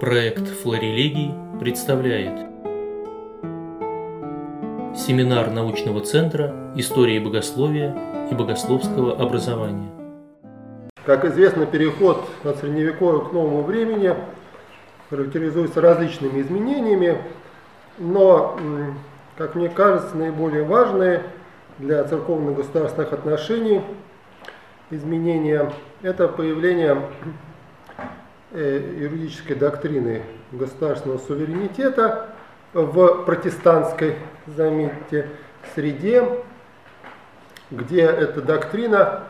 Проект «Флорелегий» представляет Семинар научного центра истории богословия и богословского образования. Как известно, переход от средневековья к новому времени характеризуется различными изменениями, но, как мне кажется, наиболее важные для церковно-государственных отношений изменения – это появление юридической доктрины государственного суверенитета в протестантской, заметьте, среде, где эта доктрина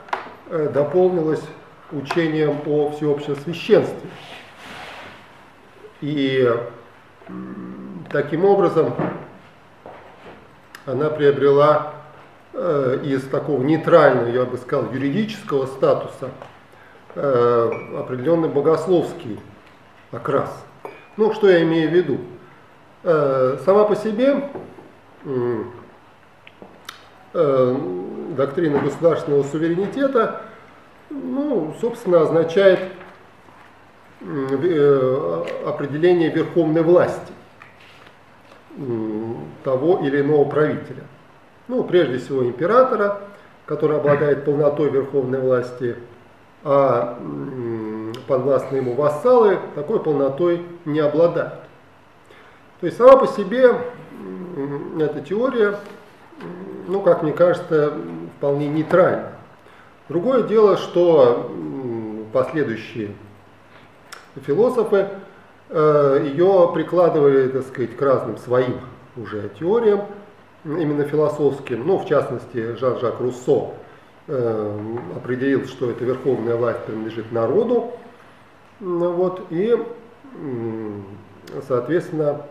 э, дополнилась учением о всеобщем священстве. И таким образом она приобрела э, из такого нейтрального, я бы сказал, юридического статуса – э, определенный богословский окрас. Ну, что я имею в виду? Э, сама по себе э, доктрина государственного суверенитета, ну, собственно, означает определение верховной власти того или иного правителя. Ну, прежде всего императора, который обладает полнотой верховной власти, а подвластные ему вассалы такой полнотой не обладают. То есть сама по себе эта теория, ну, как мне кажется, вполне нейтральна. Другое дело, что последующие философы э, ее прикладывали, так сказать, к разным своим уже теориям, именно философским, ну, в частности, Жан-Жак Руссо, определил, что эта верховная власть принадлежит народу, вот, и, соответственно,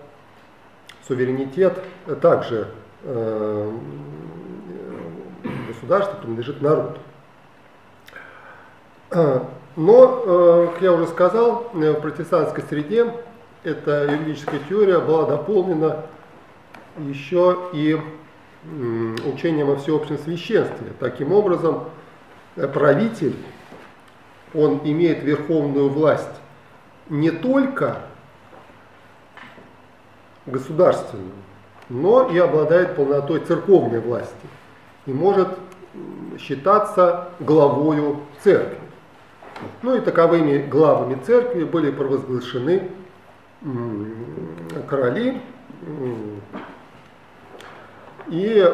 суверенитет также э, государства принадлежит народу. Но, э, как я уже сказал, в протестантской среде эта юридическая теория была дополнена еще и учением о всеобщем священстве. Таким образом, э, правитель, он имеет верховную власть не только государственную, но и обладает полнотой церковной власти и может считаться главою церкви. Ну и таковыми главами церкви были провозглашены короли, и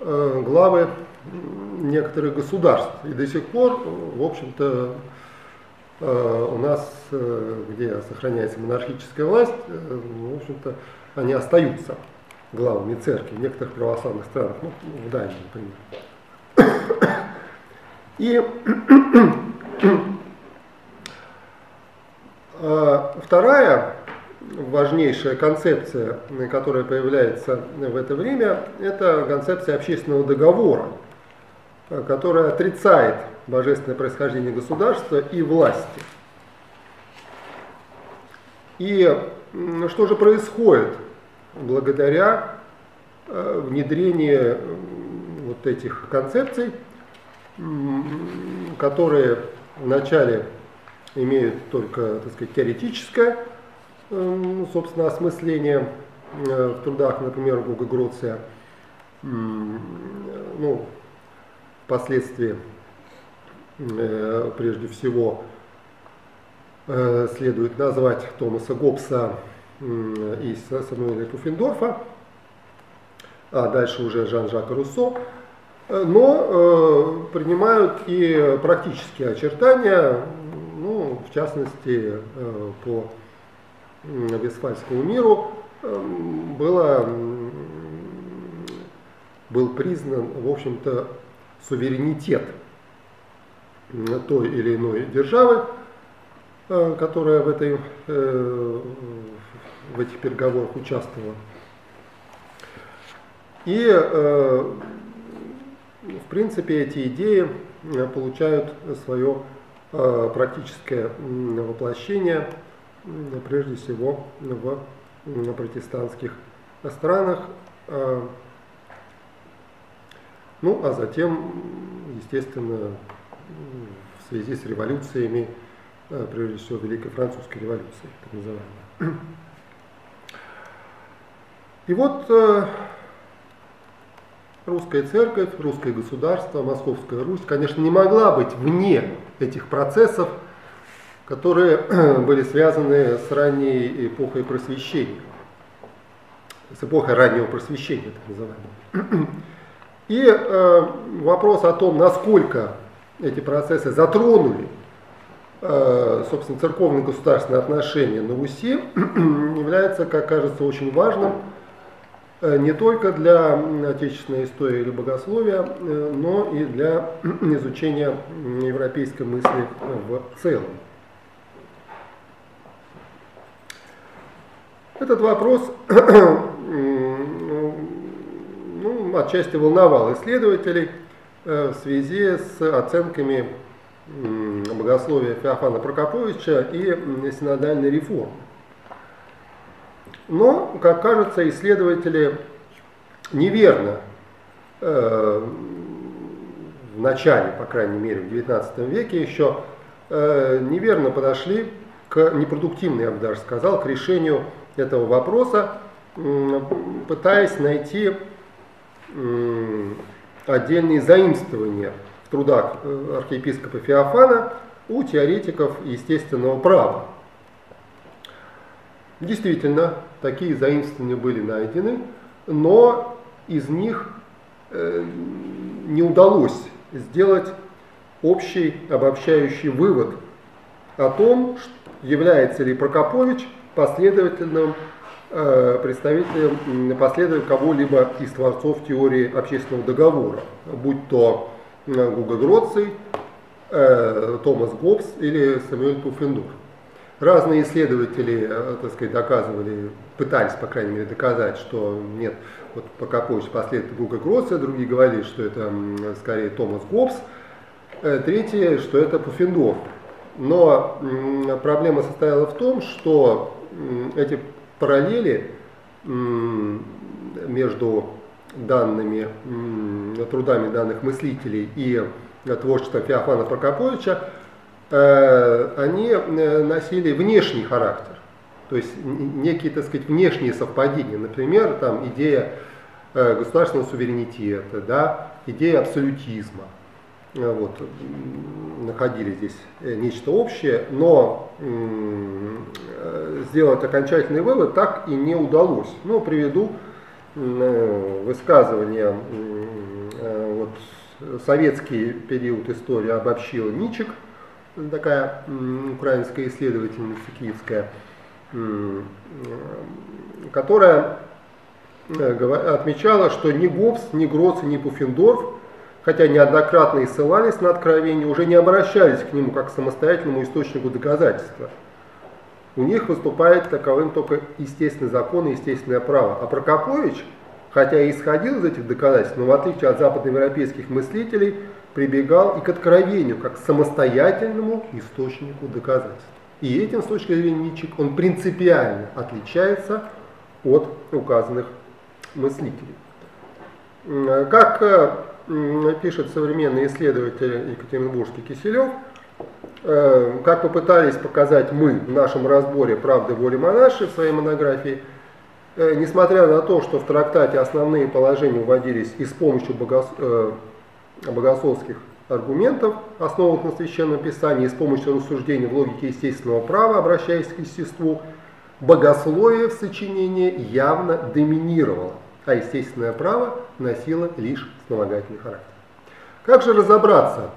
э, главы некоторых государств. И до сих пор, в общем-то, э, у нас, э, где сохраняется монархическая власть, в общем-то, они остаются главами церкви в некоторых православных странах, ну, в Дании, например. И вторая важнейшая концепция, которая появляется в это время, это концепция общественного договора, которая отрицает божественное происхождение государства и власти. И что же происходит благодаря э, внедрению вот этих концепций, которые вначале имеют только, так сказать, теоретическое собственно, осмысление э, в трудах, например, Гуга Гроция, ну, впоследствии, э, прежде всего, э, следует назвать Томаса Гоббса и Самуэля Пуффендорфа, а дальше уже Жан-Жака Руссо, но принимают и практические очертания, ну, в частности, по Вестфальскому миру эм, было, был признан, в общем-то, суверенитет той или иной державы, э, которая в, этой, э, в этих переговорах участвовала. И, э, в принципе, эти идеи получают свое практическое воплощение прежде всего в протестантских странах. А, ну, а затем, естественно, в связи с революциями, прежде всего Великой Французской революции, так называемой. И вот русская церковь, русское государство, Московская Русь, конечно, не могла быть вне этих процессов, которые были связаны с ранней эпохой просвещения, с эпохой раннего просвещения, так называемого. И э, вопрос о том, насколько эти процессы затронули, э, собственно, церковно-государственные отношения на Руси, является, как кажется, очень важным Э, не только для отечественной истории или богословия, э, но и для изучения европейской мысли в целом. Этот вопрос ну, отчасти волновал исследователей э, в связи с оценками богословия Феофана Прокоповича и синодальной реформы. Но, как кажется, исследователи неверно э, в начале, по крайней мере, в XIX веке еще э, неверно подошли к непродуктивной, я бы даже сказал, к решению этого вопроса, пытаясь найти отдельные заимствования в трудах э, архиепископа Феофана у теоретиков естественного права. Действительно, такие заимствования были найдены, но из них э, не удалось сделать общий обобщающий вывод о том, является ли Прокопович последовательным э, представителем, последователем кого-либо из творцов теории общественного договора, будь то э, Гуга Гроций, Томас Гоббс или Самуэль Пуффендорф. Разные исследователи, э, так сказать, доказывали, пытались, по крайней мере, доказать, что нет, вот пока позже последователь Гуга Гросса, другие говорили, что это скорее Томас Гоббс, э, третьи, что это Пуффендорф. Но проблема состояла в том, что эти параллели между данными, трудами данных мыслителей и творчеством Феофана Прокоповича Э, они э, носили внешний характер, то есть некие, так сказать, внешние совпадения. Например, там идея э, государственного суверенитета, да, идея абсолютизма. Вот, находили здесь нечто общее, но сделать окончательный вывод так и не удалось. Ну, приведу высказывание вот, советский период истории обобщил Ничек – такая украинская исследовательница киевская, которая э, отмечала, что ни Гоббс, ни Гроц, ни Пуффендорф, хотя неоднократно и ссылались на откровение, уже не обращались к нему как к самостоятельному источнику доказательства. У них выступает таковым только естественный закон и естественное право. А Прокопович, хотя и исходил из этих доказательств, но в отличие от западноевропейских мыслителей, прибегал и к откровению, как к самостоятельному источнику доказательств. И этим, с точки зрения Ницше, он принципиально отличается от указанных мыслителей. Как э, пишет современный исследователь Екатеринбургский Киселев, э, как попытались показать мы в нашем разборе «Правды воли монаши» в своей монографии, э, несмотря на то, что в трактате основные положения вводились и с помощью богос богословских аргументов, основанных на Священном Писании, с помощью рассуждений в логике естественного права, обращаясь к естеству, богословие в сочинении явно доминировало, а естественное право носило лишь вспомогательный характер. Как же разобраться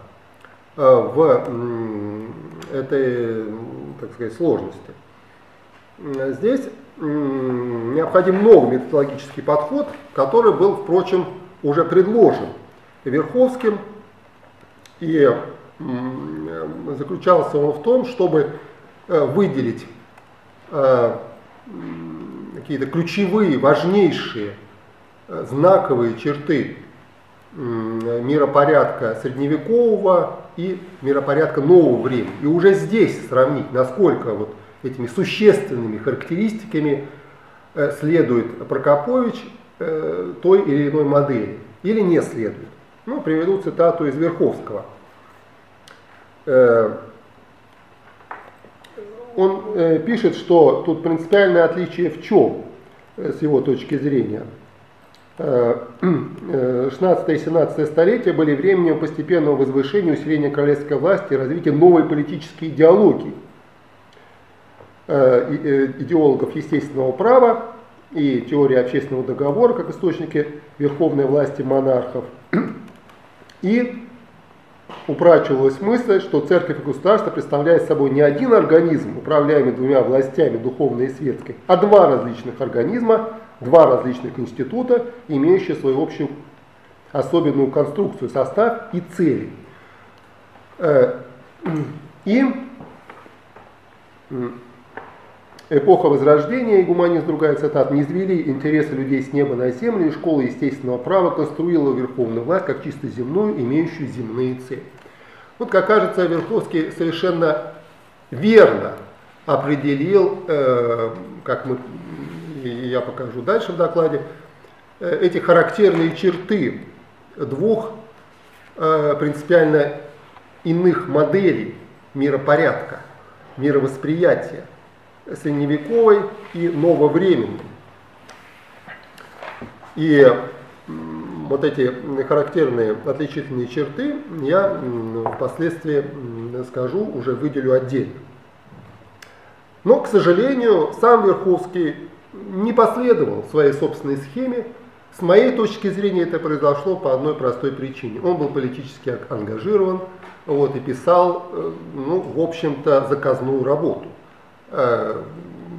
э, в этой, так сказать, сложности? Здесь необходим новый методологический подход, который был, впрочем, уже предложен Верховским. И заключался он в том, чтобы э, выделить э, какие-то ключевые, важнейшие, э, знаковые черты миропорядка средневекового и миропорядка нового времени. И уже здесь сравнить, насколько вот этими существенными характеристиками следует Прокопович той или иной модели или не следует. Ну, приведу цитату из Верховского. он пишет, что тут принципиальное отличие в чем, с его точки зрения. 16 и 17 столетия были временем постепенного возвышения, усиления королевской власти и развития новой политической идеологии идеологов естественного права, и теория общественного договора как источники верховной власти монархов. И упрочивалась мысль, что церковь и государство представляют собой не один организм, управляемый двумя властями, духовной и светской, а два различных организма, два различных института, имеющие свою общую особенную конструкцию, состав и цели. Э, и Эпоха Возрождения и гуманизм, другая цитата, не извели интересы людей с неба на землю, и школа естественного права конструировала верховную власть как чисто земную, имеющую земные цели. Вот, как кажется, Верховский совершенно верно определил, э, как мы, я покажу дальше в докладе, э, эти характерные черты двух э, принципиально иных моделей миропорядка, мировосприятия – средневековой и нововременной. И вот эти характерные отличительные черты я впоследствии скажу, уже выделю отдельно. Но, к сожалению, сам Верховский не последовал своей собственной схеме. С моей точки зрения это произошло по одной простой причине. Он был политически ангажирован вот, и писал, э, ну, в общем-то, заказную работу. Э,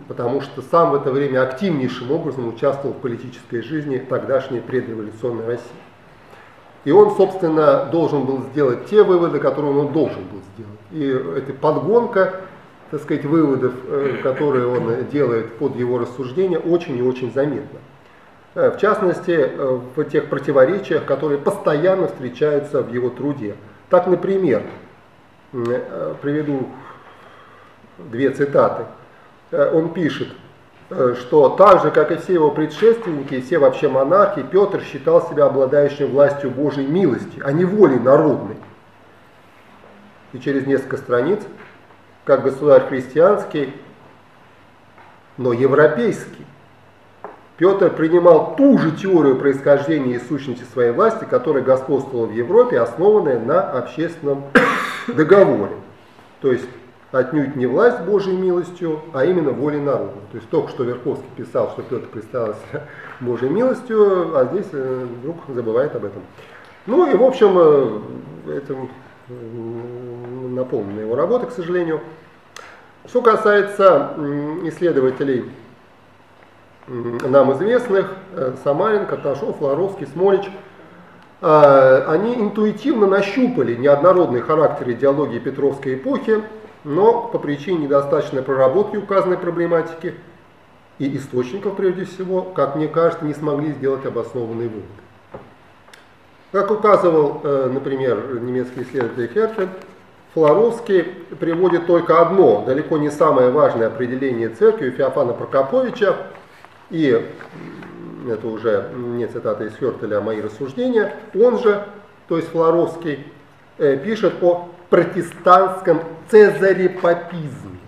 потому что сам в это время активнейшим образом участвовал в политической жизни тогдашней предреволюционной России. И он, собственно, должен был сделать те выводы, которые он должен был сделать. И эта подгонка, так сказать, выводов, э, которые он делает под его рассуждения, очень и очень заметна. Э, в частности, в тех противоречиях, которые постоянно встречаются в его труде. Так, например, приведу две цитаты, э, он пишет, э, что так же, как и все его предшественники, и все вообще монархи, Петр считал себя обладающим властью Божьей милости, а не волей народной. И через несколько страниц, как государь христианский, но европейский, Петр принимал ту же теорию происхождения и сущности своей власти, которая господствовала в Европе, основанная на общественном договоре. То есть отнюдь не власть Божьей милостью, а именно волей народа. То есть только что Верховский писал, что Петр представился Божьей милостью, а здесь э, вдруг забывает об этом. Ну и в общем, э, этим наполнена его работа, к сожалению. Что касается исследователей нам известных, э, Самарин, Карташов, Флоровский, Смолич, они интуитивно нащупали неоднородный характер идеологии Петровской эпохи но по причине недостаточной проработки указанной проблематики и источников, прежде всего, как мне кажется, не смогли сделать обоснованный вывод. Как указывал, э, например, немецкий исследователь Херфельд, Флоровский приводит только одно, далеко не самое важное определение церкви Феофана Прокоповича, и это уже не цитата из Хертеля, а мои рассуждения, он же, то есть Флоровский, э, пишет о протестантском цезарепапизме.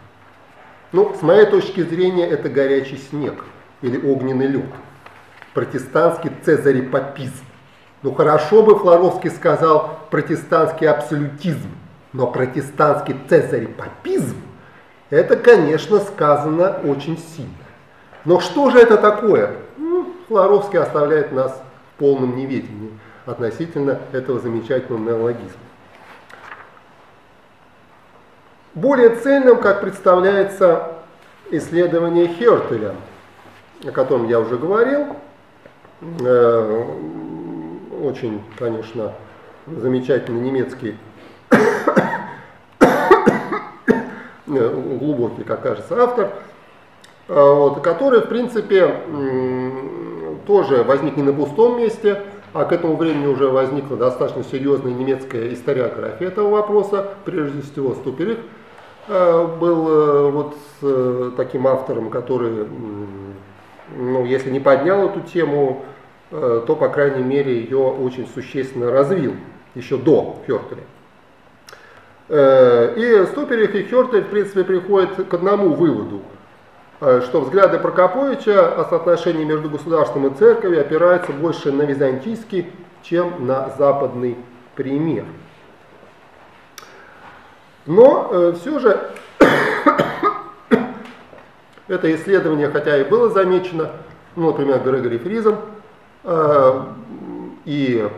Ну, с моей точки зрения, это горячий снег или огненный лед. Протестантский цезарепапизм. Ну, хорошо бы Флоровский сказал протестантский абсолютизм, но протестантский цезарепапизм, это, конечно, сказано очень сильно. Но что же это такое? Ну, Флоровский оставляет нас в полном неведении относительно этого замечательного неологизма. Более цельным, как представляется исследование Хертеля, о котором я уже говорил, э, очень, конечно, замечательный немецкий, глубокий, как кажется, автор, э, вот, который, в принципе, тоже возник не на пустом месте, а к этому времени уже возникла достаточно серьезная немецкая историография этого вопроса, прежде всего Ступерих, Э, был э, вот э, таким автором, который, ну, если не поднял эту тему, то, по крайней мере, ее очень существенно развил, еще до Фёртеля. Э, и Ступерих и Хёртель, в принципе, приходят к одному выводу, э, что взгляды Прокоповича о соотношении между государством и церковью опираются больше на византийский, чем на западный пример. Но э, все же это исследование, хотя и было замечено, ну, например, Грегори Фризом и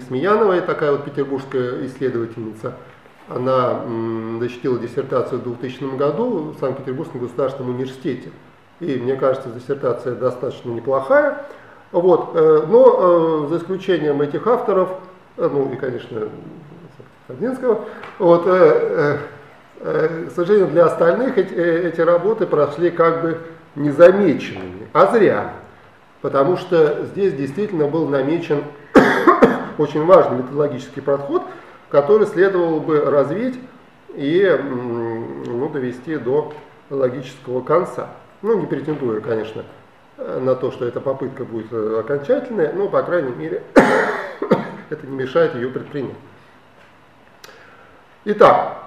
Несмеяновой, такая вот петербургская исследовательница, она защитила диссертацию в 2000 году в Санкт-Петербургском государственном университете. И мне кажется, диссертация достаточно неплохая. Вот, э, но э, за исключением этих авторов, э, ну и, конечно, Ходинского, вот, к сожалению, для остальных эти, эти работы прошли как бы незамеченными, а зря, потому что здесь действительно был намечен очень важный методологический подход, который следовало бы развить и ну, довести до логического конца. Ну, не претендуя, конечно, на то, что эта попытка будет э, окончательная, но, по крайней мере, это не мешает ее предпринять. Итак,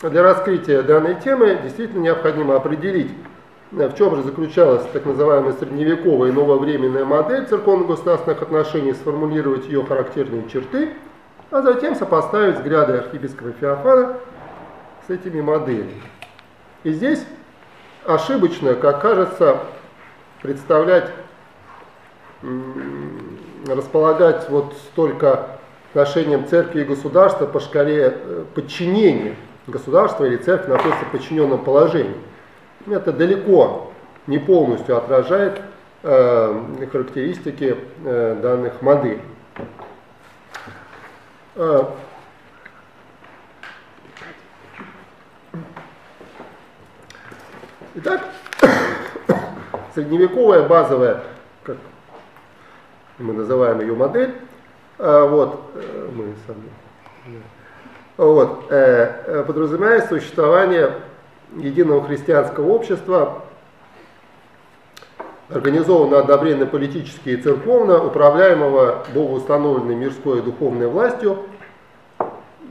для раскрытия данной темы действительно необходимо определить, в чем же заключалась так называемая средневековая и нововременная модель церковно-государственных отношений, сформулировать ее характерные черты, а затем сопоставить взгляды архиепископа Феофана с этими моделями. И здесь ошибочно, как кажется, представлять, располагать вот столько отношением церкви и государства по шкале э, подчинения. Государство или церковь находится в подчиненном положении. Это далеко не полностью отражает э, характеристики э, данных моделей. Э, Итак, средневековая базовая, как мы называем ее модель, э, вот, э, мы сами, вот, э, подразумевает существование единого христианского общества, организованно одновременно политически и церковно, управляемого богоустановленной мирской и духовной властью,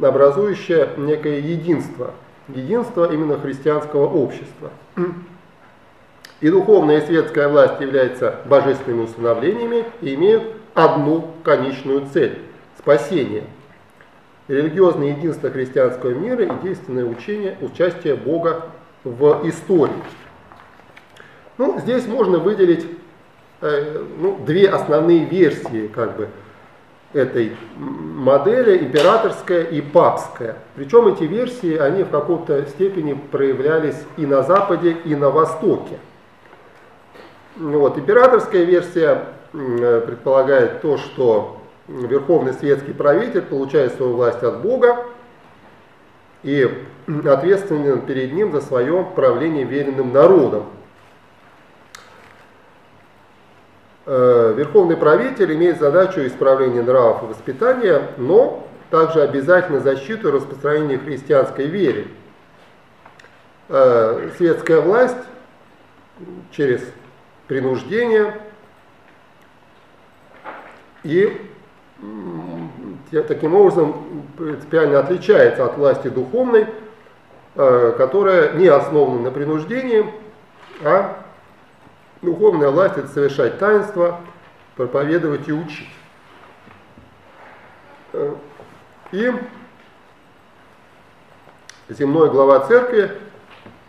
образующее некое единство – единства именно христианского общества. И духовная и светская власть являются божественными установлениями и имеют одну конечную цель – спасение. Религиозное единство христианского мира и действенное учение, участие Бога в истории. Ну, здесь можно выделить э, ну, две основные версии как бы, этой модели, императорская и папская. Причем эти версии, они в какой-то степени проявлялись и на Западе, и на Востоке. Вот, императорская версия предполагает то, что верховный светский правитель получает свою власть от Бога и ответственен перед ним за свое правление веренным народом. Э, верховный правитель имеет задачу исправления нравов и воспитания, но также обязательно защиту и распространение христианской веры. Э, светская власть через принуждение и таким образом принципиально отличается от власти духовной, э, которая не основана на принуждении, а Духовная власть – это совершать таинство, проповедовать и учить. Э, и земной глава церкви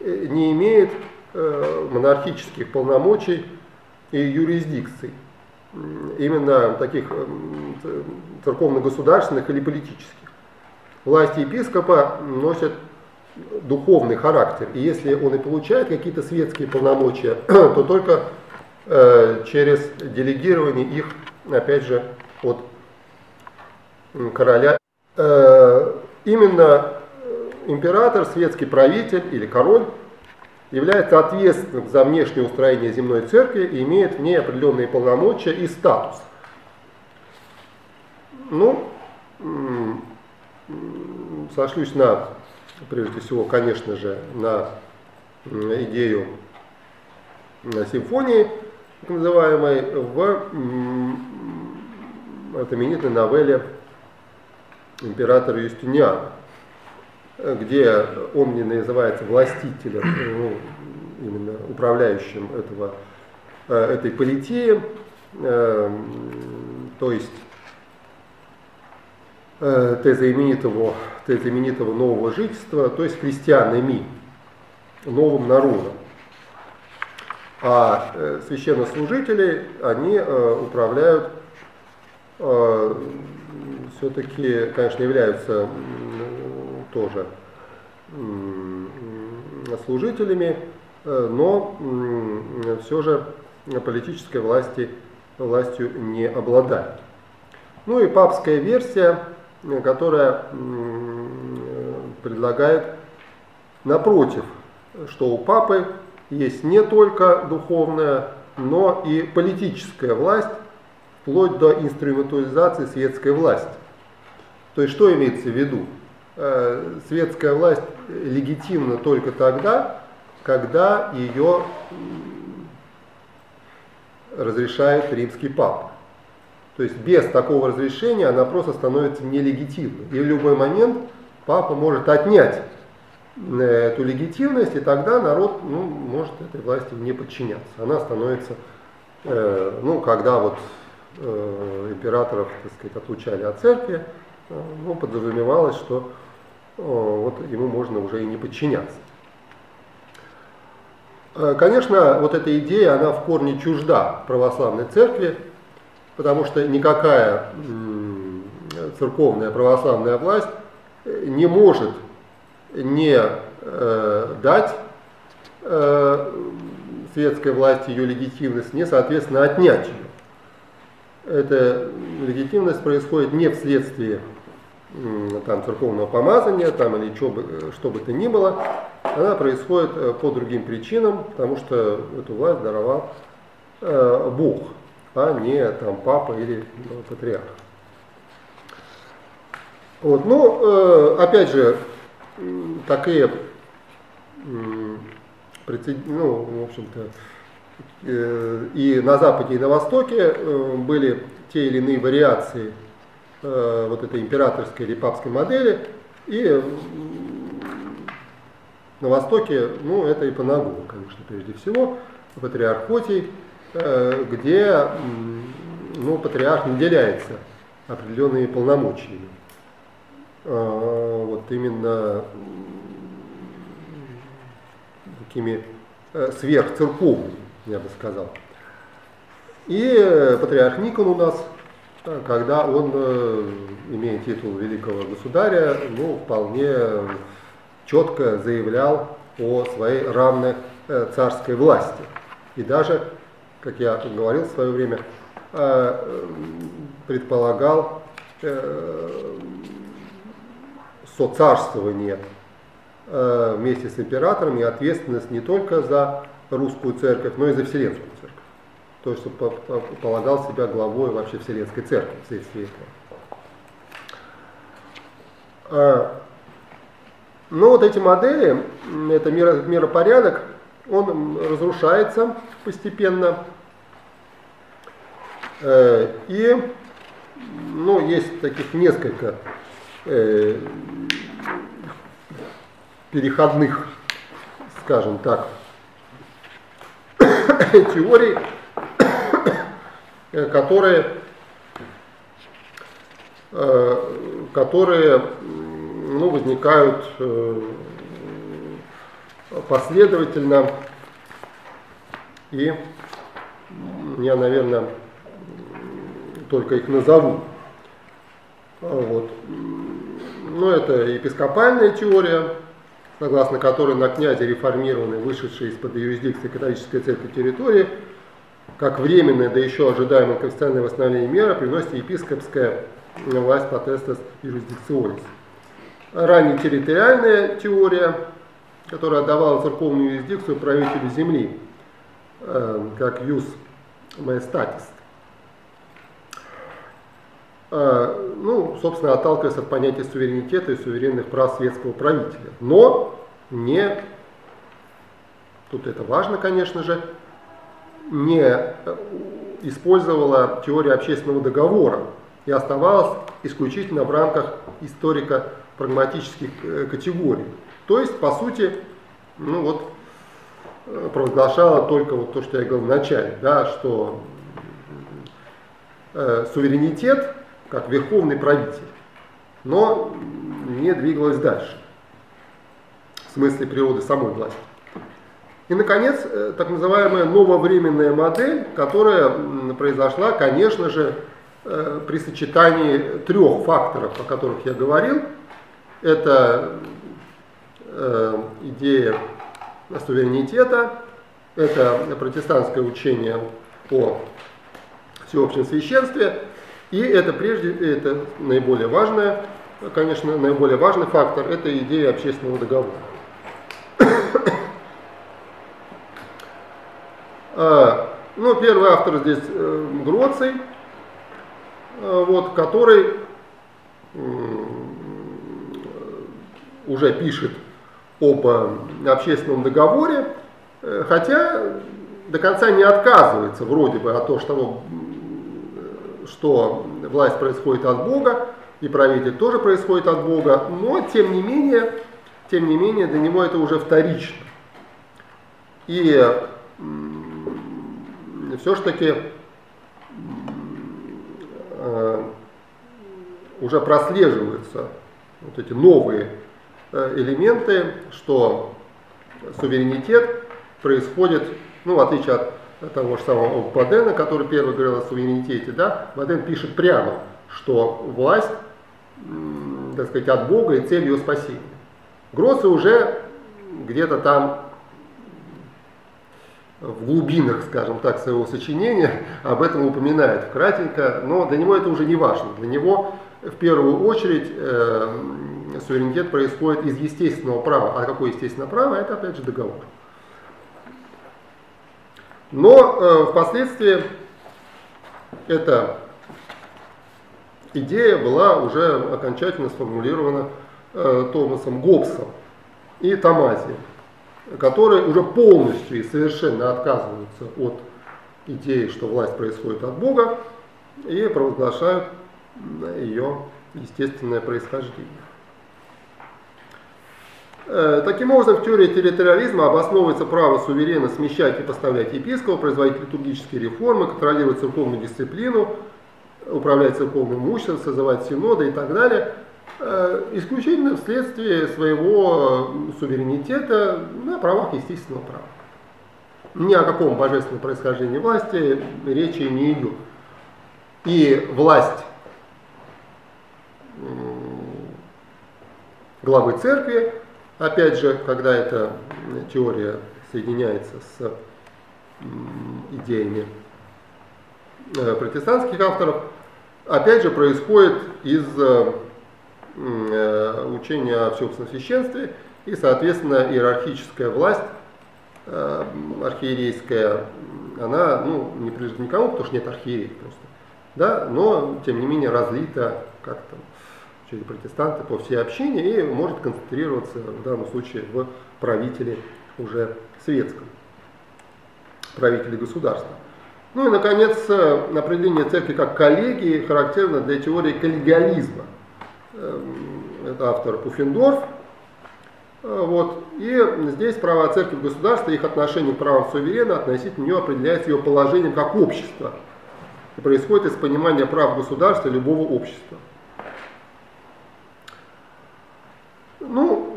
э, не имеет монархических полномочий и юрисдикций, именно таких церковно-государственных или политических. Власть епископа носит духовный характер. И если он и получает какие-то светские полномочия, то только э, через делегирование их, опять же, от короля. Э, именно э, император, светский правитель или король является ответственным за внешнее устроение земной церкви и имеет в ней определенные полномочия и статус. Ну, сошлюсь на прежде всего, конечно же, на идею симфонии, так называемой, в знаменитой новелле императора Юстиниана, где он не называется властителем, ну, именно управляющим этого, этой политеи, то есть теза именитого, теза именитого нового жительства, то есть христианами, новым народом. А э, священнослужители, они э, управляют, э, все-таки, конечно, являются тоже служителями, но все же политической власти, властью не обладают. Ну и папская версия, которая предлагает напротив, что у папы есть не только духовная, но и политическая власть, вплоть до инструментализации светской власти. То есть что имеется в виду? Э, светская власть легитимна только тогда, когда ее разрешает римский папа. То есть без такого разрешения она просто становится нелегитимной. И в любой момент папа может отнять эту легитимность, и тогда народ ну, может этой власти не подчиняться. Она становится, э, ну, когда вот э, императоров, так сказать, отлучали от церкви, э, ну, подразумевалось, что э, вот ему можно уже и не подчиняться. Э, конечно, вот эта идея, она в корне чужда православной церкви, потому что никакая церковная православная власть не может не э, дать э, светской власти ее легитимность, не, соответственно, отнять ее. Эта легитимность происходит не вследствие там, церковного помазания там, или что бы, что бы то ни было, она происходит э, по другим причинам, потому что эту власть даровал э, Бог, а не там, папа или ну, патриарх. Вот, ну, э, опять же, такие, ну, в общем-то, э, и на Западе, и на Востоке э, были те или иные вариации э, вот этой императорской или папской модели, и на Востоке, ну, это Ипанагова, конечно, прежде всего, патриарх Хотий, где, ну, патриарх наделяется определенными полномочиями. А, вот именно такими э, сверхцерковными, я бы сказал. И патриарх Никон у нас, э, когда он, э, имея титул великого государя, ну, вполне четко заявлял о своей равной царской власти. И даже, как я говорил в свое время, предполагал соцарствование э, вместе с императором и ответственность не только за русскую церковь, но и за Вселенскую. То есть полагал себя главой вообще Вселенской церкви вследствие этого. Э, но вот эти модели, это миро, миропорядок, он разрушается постепенно. Э, и ну, есть таких несколько переходных, скажем так, теорий, которые, э, которые ну, возникают э, последовательно. И я, наверное, только их назову. Вот. Ну, это епископальная теория, согласно которой на князе реформированной, вышедшей из-под юрисдикции католической церкви территории, как временное, да еще ожидаемое конституционное восстановление мера, приносит епископская власть потестас юрисдикционис. Ранее территориальная теория, которая отдавала церковную юрисдикцию правителю земли, э, как юс маестатис. Э, ну, собственно, отталкиваясь от понятия суверенитета и суверенных прав светского правителя. Но не, тут это важно, конечно же, не использовала теорию общественного договора и оставалась исключительно в рамках историко-прагматических э, категорий. То есть, по сути, ну вот, э, провозглашала только вот то, что я говорил в начале, да, что э, суверенитет как верховный правитель, но не двигалась дальше в смысле природы самой власти. И, наконец, э, так называемая нововременная модель, которая произошла, конечно же, э, при сочетании трех факторов, о которых я говорил. Это э, идея суверенитета, это протестантское учение о всеобщем священстве, и это прежде, это наиболее важное, конечно, наиболее важный фактор, это идея общественного договора. А, ну, первый автор здесь э, Гроций, э, вот, который уже пишет об э, общественном договоре, хотя до конца не отказывается вроде бы от того, что, что власть происходит от Бога, и правитель тоже происходит от Бога, но тем не менее, тем не менее для него это уже вторично. И все-таки э, уже прослеживаются вот эти новые э, элементы, что суверенитет происходит, ну, в отличие от того же самого Бадена, который первый говорил о суверенитете, да, Баден пишет прямо, что власть, так сказать, от Бога и цель ее спасения. Гроссы уже где-то там в глубинах, скажем так, своего сочинения об этом упоминает кратенько, но для него это уже не важно. Для него в первую очередь э, суверенитет происходит из естественного права. А какое естественное право? Это опять же договор. Но э, впоследствии эта идея была уже окончательно сформулирована э, Томасом Гоббсом и Томазием которые уже полностью и совершенно отказываются от идеи, что власть происходит от Бога, и провозглашают ее естественное происхождение. Э, таким образом, в теории территориализма обосновывается право суверена смещать и поставлять епископа, производить литургические реформы, контролировать церковную дисциплину, управлять церковным имуществом, созывать синоды и так далее – исключительно вследствие своего суверенитета на правах естественного права. Ни о каком божественном происхождении власти речи не идет. И власть главы церкви, опять же, когда эта теория соединяется с идеями э, протестантских авторов, опять же происходит из э, Э, учение о всеобщем священстве и, соответственно, иерархическая власть э, архиерейская, она ну, не принадлежит никому, потому что нет архиереев просто, да, но, тем не менее, разлита как-то через протестанты по всей общине и может концентрироваться в данном случае в правителе уже светском, правителе государства. Ну и, наконец, э, определение церкви как коллегии характерно для теории коллегиализма. Эм, это автор Пуффендорф. Э, вот. И здесь права церкви государства, их отношение к правам суверена относительно нее определяется ее положением как общество. И происходит из понимания прав государства любого общества. Ну,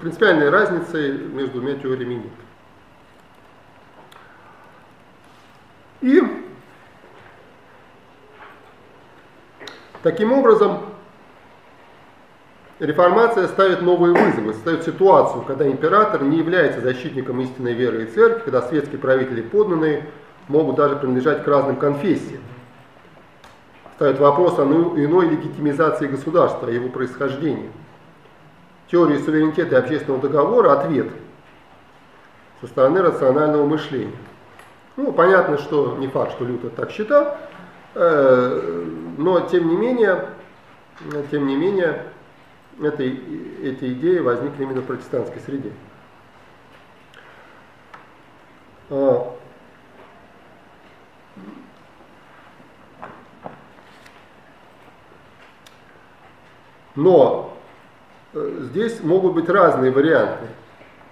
принципиальной разницы между двумя теориями нет. И таким образом Реформация ставит новые вызовы, ставит ситуацию, когда император не является защитником истинной веры и церкви, когда светские правители подданные могут даже принадлежать к разным конфессиям. Ставит вопрос о иной легитимизации государства, его происхождении. Теории суверенитета и общественного договора – ответ со стороны рационального мышления. Ну, понятно, что не факт, что Лютер так считал, э, но тем не менее, тем не менее, это, эти идеи возникли именно в протестантской среде. А, Но э, здесь могут быть разные варианты.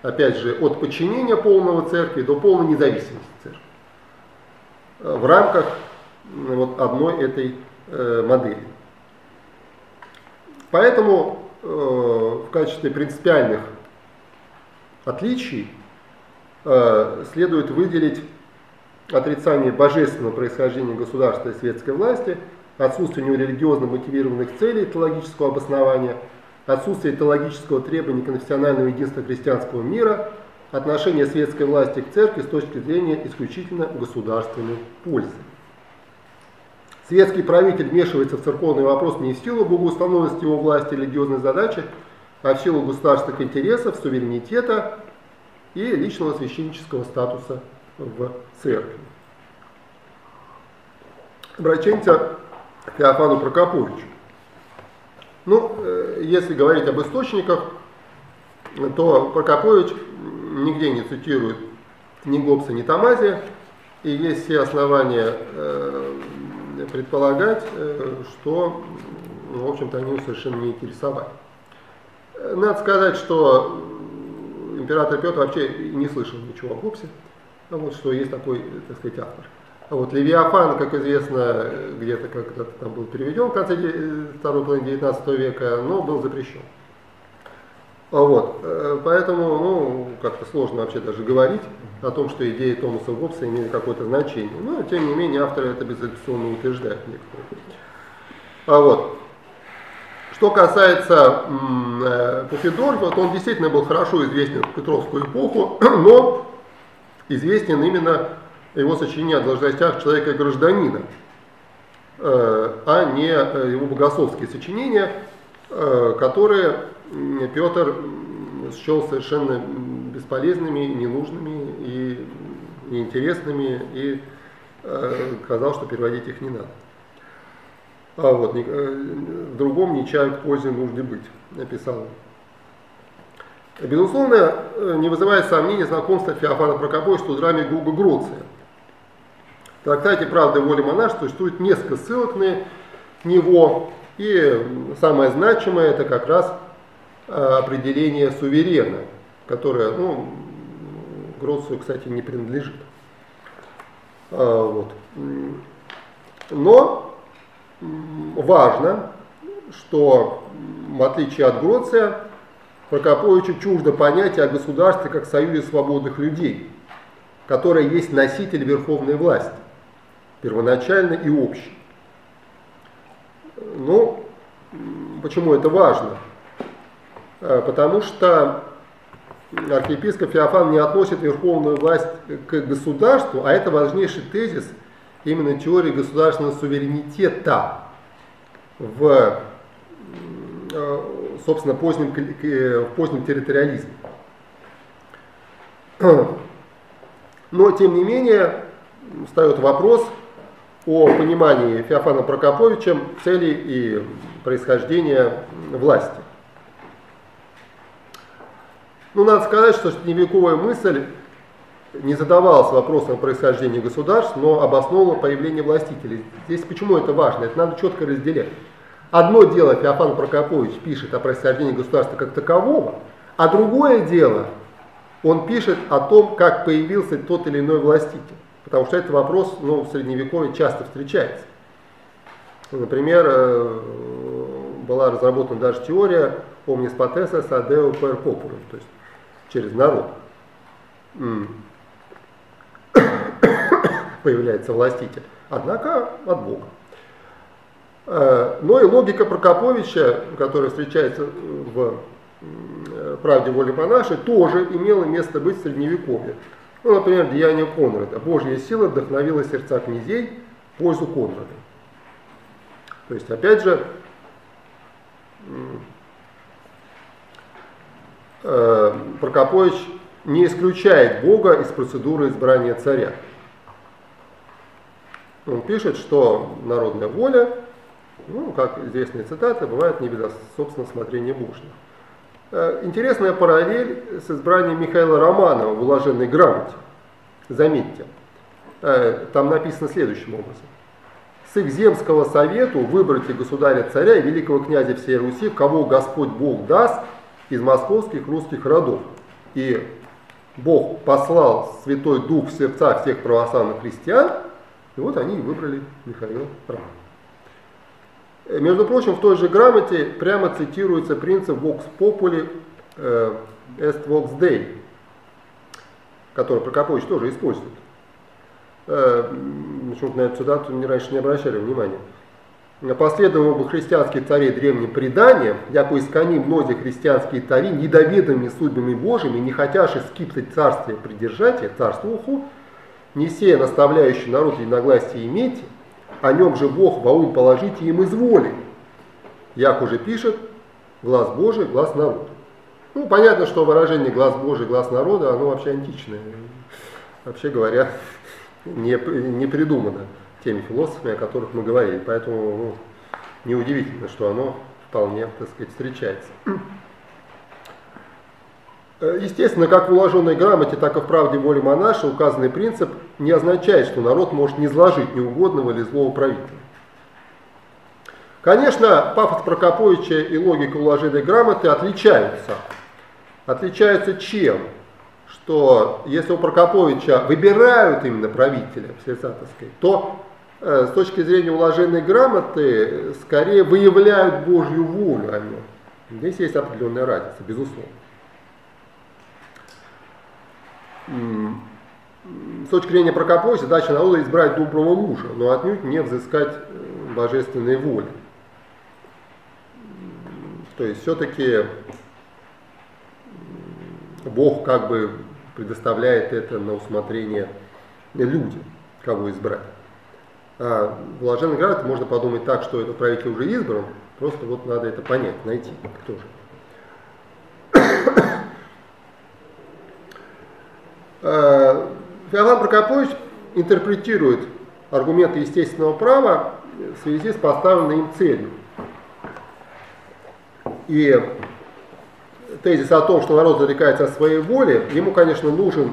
Опять же, от подчинения полного церкви до полной независимости церкви. Э, в рамках вот одной этой э, модели. Поэтому в качестве принципиальных отличий э, следует выделить отрицание божественного происхождения государства и светской власти, отсутствие у него религиозно мотивированных целей теологического обоснования, отсутствие теологического требования конфессионального единства христианского мира, отношение светской власти к церкви с точки зрения исключительно государственной пользы. Светский правитель вмешивается в церковный вопрос не в силу богоустановленности его власти и религиозной задачи, а в силу государственных интересов, суверенитета и личного священнического статуса в церкви. Обращаемся к Феофану Прокоповичу. Ну, э, если говорить об источниках, то Прокопович нигде не цитирует ни Гоббса, ни Тамазия, и есть все основания э, предполагать, э, что, ну, в общем-то, они совершенно не интересовали. Надо сказать, что император Петр вообще не слышал ничего о Гоббсе, вот, что есть такой, так сказать, автор. А вот Левиафан, как известно, где-то как-то там был переведен в конце второй половины 19 века, но был запрещен. А вот, э, поэтому, ну, как-то сложно вообще даже говорить о том, что идеи Томаса Гоббса имели какое-то значение. Но, тем не менее, авторы это безапелляционно утверждают некоторые. А вот, что касается э, Пуффидорфа, то он действительно был хорошо известен в Петровскую эпоху, но известен именно его сочинение о должностях человека и гражданина, э, а не его богословские сочинения, которые Петр счел совершенно бесполезными, ненужными и неинтересными, и э, сказал, что переводить их не надо. А вот, э, в другом не чают пользы нужды быть, написал он. Безусловно, э, не вызывает сомнений знакомство Феофана Прокоповича с драме Гуга Гроция. В трактате «Правда и воля монашества» существует несколько ссылок на него, и самое значимое это как раз определение суверена, которое, ну, Гроцию, кстати, не принадлежит. А, вот. Но важно, что в отличие от Гроция, Прокоповичу чуждо понятие о государстве как союзе свободных людей, которое есть носитель верховной власти, первоначально и общий. Ну, почему это важно? Э, потому что архиепископ Феофан не относит верховную власть к государству, а это важнейший тезис именно теории государственного суверенитета в, э, собственно, позднем, в позднем территориализме. Но, тем не менее, встает вопрос о понимании Феофана Прокоповичем целей и происхождения власти. Ну, надо сказать, что средневековая мысль не задавалась вопросом о происхождении государств, но обосновывала появление властителей. Здесь почему это важно? Это надо четко разделять. Одно дело Феофан Прокопович пишет о происхождении государства как такового, а другое дело он пишет о том, как появился тот или иной властитель. Потому что этот вопрос ну, в Средневековье часто встречается. Например, э, была разработана даже теория omnis potestas adeo per populum, то есть через народ появляется властитель, однако от Бога. Э, но и логика Прокоповича, которая встречается в «Правде воли монаши», тоже имела место быть в Средневековье. Ну, например, деяние Конрада. Божья сила вдохновила сердца князей в пользу Конрада. То есть, опять же, Э, Прокопович не исключает Бога из процедуры избрания царя. Он пишет, что народная воля, ну, как известная цитата, бывает не без собственного смотрения Божьего. Э, интересная параллель с избранием Михаила Романова в уложенной грамоте. Заметьте, э, там написано следующим образом. С их земского совету выбрать государя-царя и великого князя всей Руси, кого Господь Бог даст из московских русских родов. И Бог послал Святой Дух в сердца всех православных христиан, и вот они выбрали Михаила Романова. Э, между прочим, в той же грамоте прямо цитируется принцип Vox Populi э, est Vox Dei, который Прокопович тоже использует. Э, почему-то на эту цитату мне раньше не обращали внимания. Последовал бы христианских царей древним преданием, яко искони многие христианские цари, недоведомыми судьбами Божьими, не хотяши скипсать царствие придержатия, царство уху, не сея наставляющий народ единогласие имейте, о нем же Бог во ум положите им изволи. Як уже пишет, глаз Божий, глаз народа. Ну, понятно, что выражение глаз Божий, глаз народа, оно вообще античное. Вообще говоря, не, не придумано теми философами, о которых мы говорили. Поэтому ну, неудивительно, что оно вполне, так сказать, встречается. Э, естественно, как в уложенной грамоте, так и в правде воли монаша указанный принцип не означает, что народ может не изложить неугодного или злого правителя. Конечно, пафос Прокоповича и логика уложенной грамоты отличаются. Отличаются чем? Что если у Прокоповича выбирают именно правителя в то с точки зрения уложенной грамоты скорее выявляют Божью волю о нем. Здесь есть определенная разница, безусловно с точки зрения Прокоповича, задача народа избрать доброго мужа, но отнюдь не взыскать э, божественной воли. То есть все-таки Бог как бы предоставляет это на усмотрение людям, кого избрать. А в Блаженной грамоте можно подумать так, что этот правитель уже избран, просто вот надо это понять, найти, кто же. Феофан Прокопович интерпретирует аргументы естественного права в связи с поставленной им целью. И тезис о том, что народ зарекается о своей воле, ему, конечно, нужен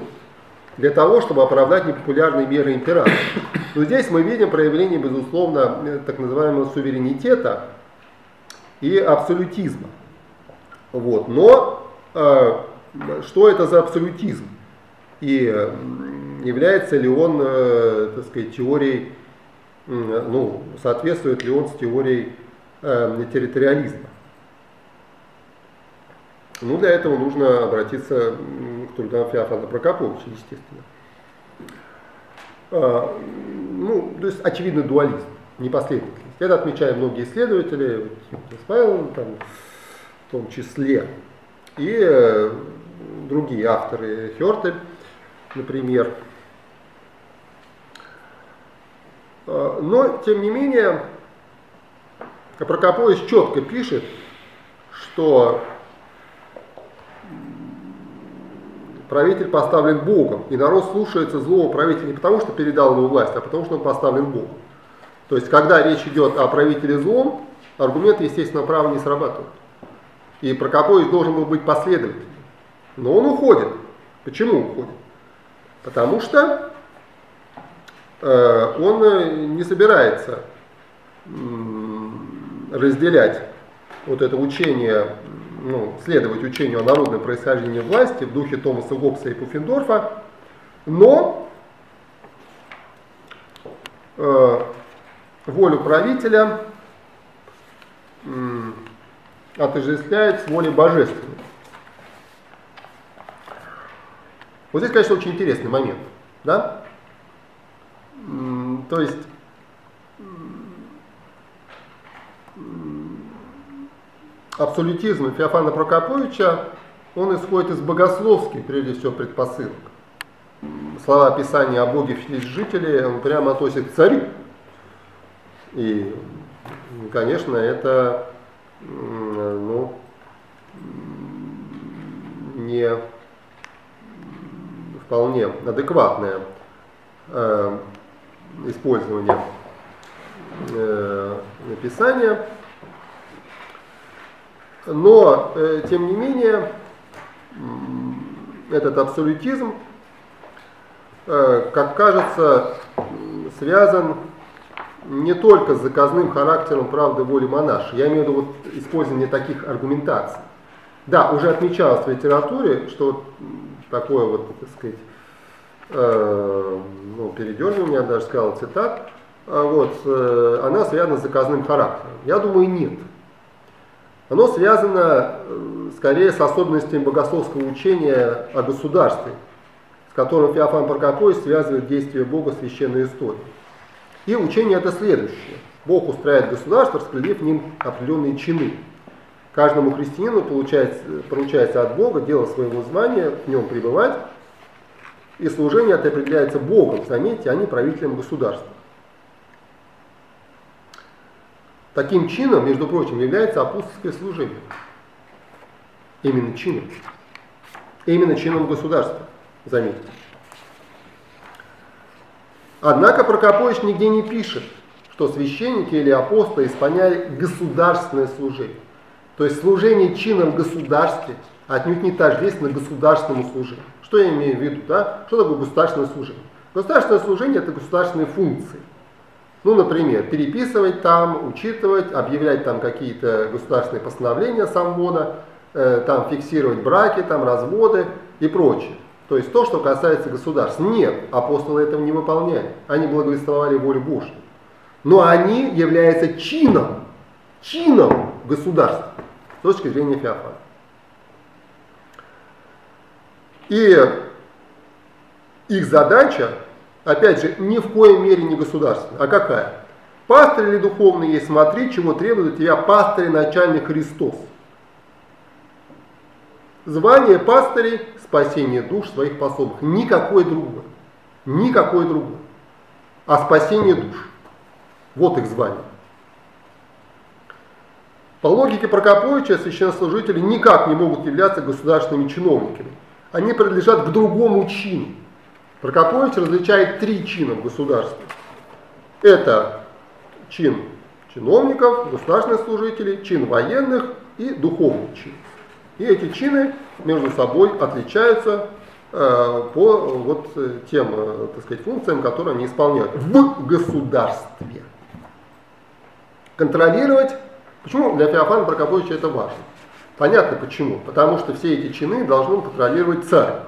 для того, чтобы оправдать непопулярные меры императора. Но здесь мы видим проявление, безусловно, так называемого суверенитета и абсолютизма. Вот. Но э, что это за абсолютизм? и является ли он, э, так сказать, теорией, ну, соответствует ли он с теорией э, территориализма. Ну, для этого нужно обратиться к трудам Феофана Прокоповича, естественно. А, ну, то есть очевидный дуализм, непоследовательность. Это отмечают многие исследователи, Павел там, в том числе, и э, другие авторы Хёртель например. А, но, тем не менее, Прокопович четко пишет, что правитель поставлен Богом, и народ слушается злого правителя не потому, что передал ему власть, а потому, что он поставлен Богом. То есть, когда речь идет о правителе злом, аргументы естественного права не срабатывают. И Прокопович должен был быть последовательным. Но он уходит. Почему уходит? Потому что э, он э, не собирается разделять вот это учение, ну, следовать учению о народном происхождении власти в духе Томаса Гоббса и Пуффендорфа, но э, волю правителя э, отождествляет с волей божественной. Вот здесь, конечно, очень интересный момент. Да? То есть абсолютизм Феофана Прокоповича, он исходит из богословских, прежде всего, предпосылок. Слова Писания о Боге жители он прямо относит к царю. И, конечно, это ну, не вполне адекватное э, использование э, написания. Но, э, тем не менее, этот абсолютизм, э, как кажется, связан не только с заказным характером правды воли монаша. Я имею в виду вот использование таких аргументаций. Да, уже отмечалось в литературе, что такое вот, так сказать, э, ну, передергивание, я даже сказал цитат, а вот, э, она связана с заказным характером. Я думаю, нет. Оно связано э, скорее с особенностями богословского учения о государстве, с которым Феофан Прокопой связывает действие Бога в священной истории. И учение это следующее. Бог устраивает государство, распределив в ним определенные чины. Каждому христианину получается, поручается от Бога дело своего звания, в нем пребывать, и служение это определяется Богом, заметьте, а не правителем государства. Таким чином, между прочим, является апостольское служение. Именно чином. Именно чином государства, заметьте. Однако Прокопович нигде не пишет, что священники или апостолы исполняли государственное служение. То есть служение чином в государстве отнюдь не тождественно государственному служению. Что я имею в виду? Да? Что такое государственное служение? Государственное служение – это государственные функции. Ну, например, переписывать там, учитывать, объявлять там какие-то государственные постановления самвона, э, там фиксировать браки, там разводы и прочее. То есть то, что касается государств. Нет, апостолы этого не выполняли. Они благовествовали волю Божью. Но они являются чином, чином государства с точки зрения Феофана. И их задача опять же, ни в коей мере не государственная. А какая? Пастырь или духовный есть, смотри, чего требует от тебя пастырь начальник Христос. Звание пастырей – спасение душ своих пособных. Никакое другое. Никакое другое. А спасение душ. Вот их звание. По логике Прокоповича, священнослужители никак не могут являться государственными чиновниками. Они принадлежат к другому чину. Прокопович различает три чина в государстве. Это чин чиновников, государственных служителей, чин военных и духовный чин. И эти чины между собой отличаются э, по вот тем, э, так сказать, функциям, которые они исполняют в государстве. Контролировать, почему для Феофана Прокоповича это важно? Понятно почему. Потому что все эти чины должен контролировать царь,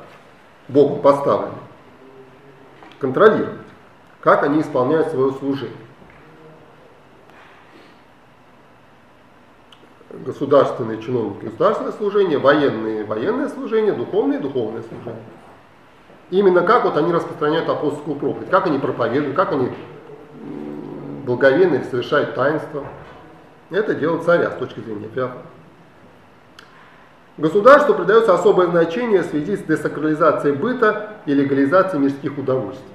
Богом поставленный контролировать, как они исполняют свое служение. Государственные чиновники государственное служение, военные военное служение, духовные духовное служение. Именно как вот они распространяют апостольскую проповедь, как они проповедуют, как они благовейно совершают таинство. Это дело царя с точки зрения Феофана. Государству придается особое значение в связи с десакрализацией быта и легализацией мирских удовольствий.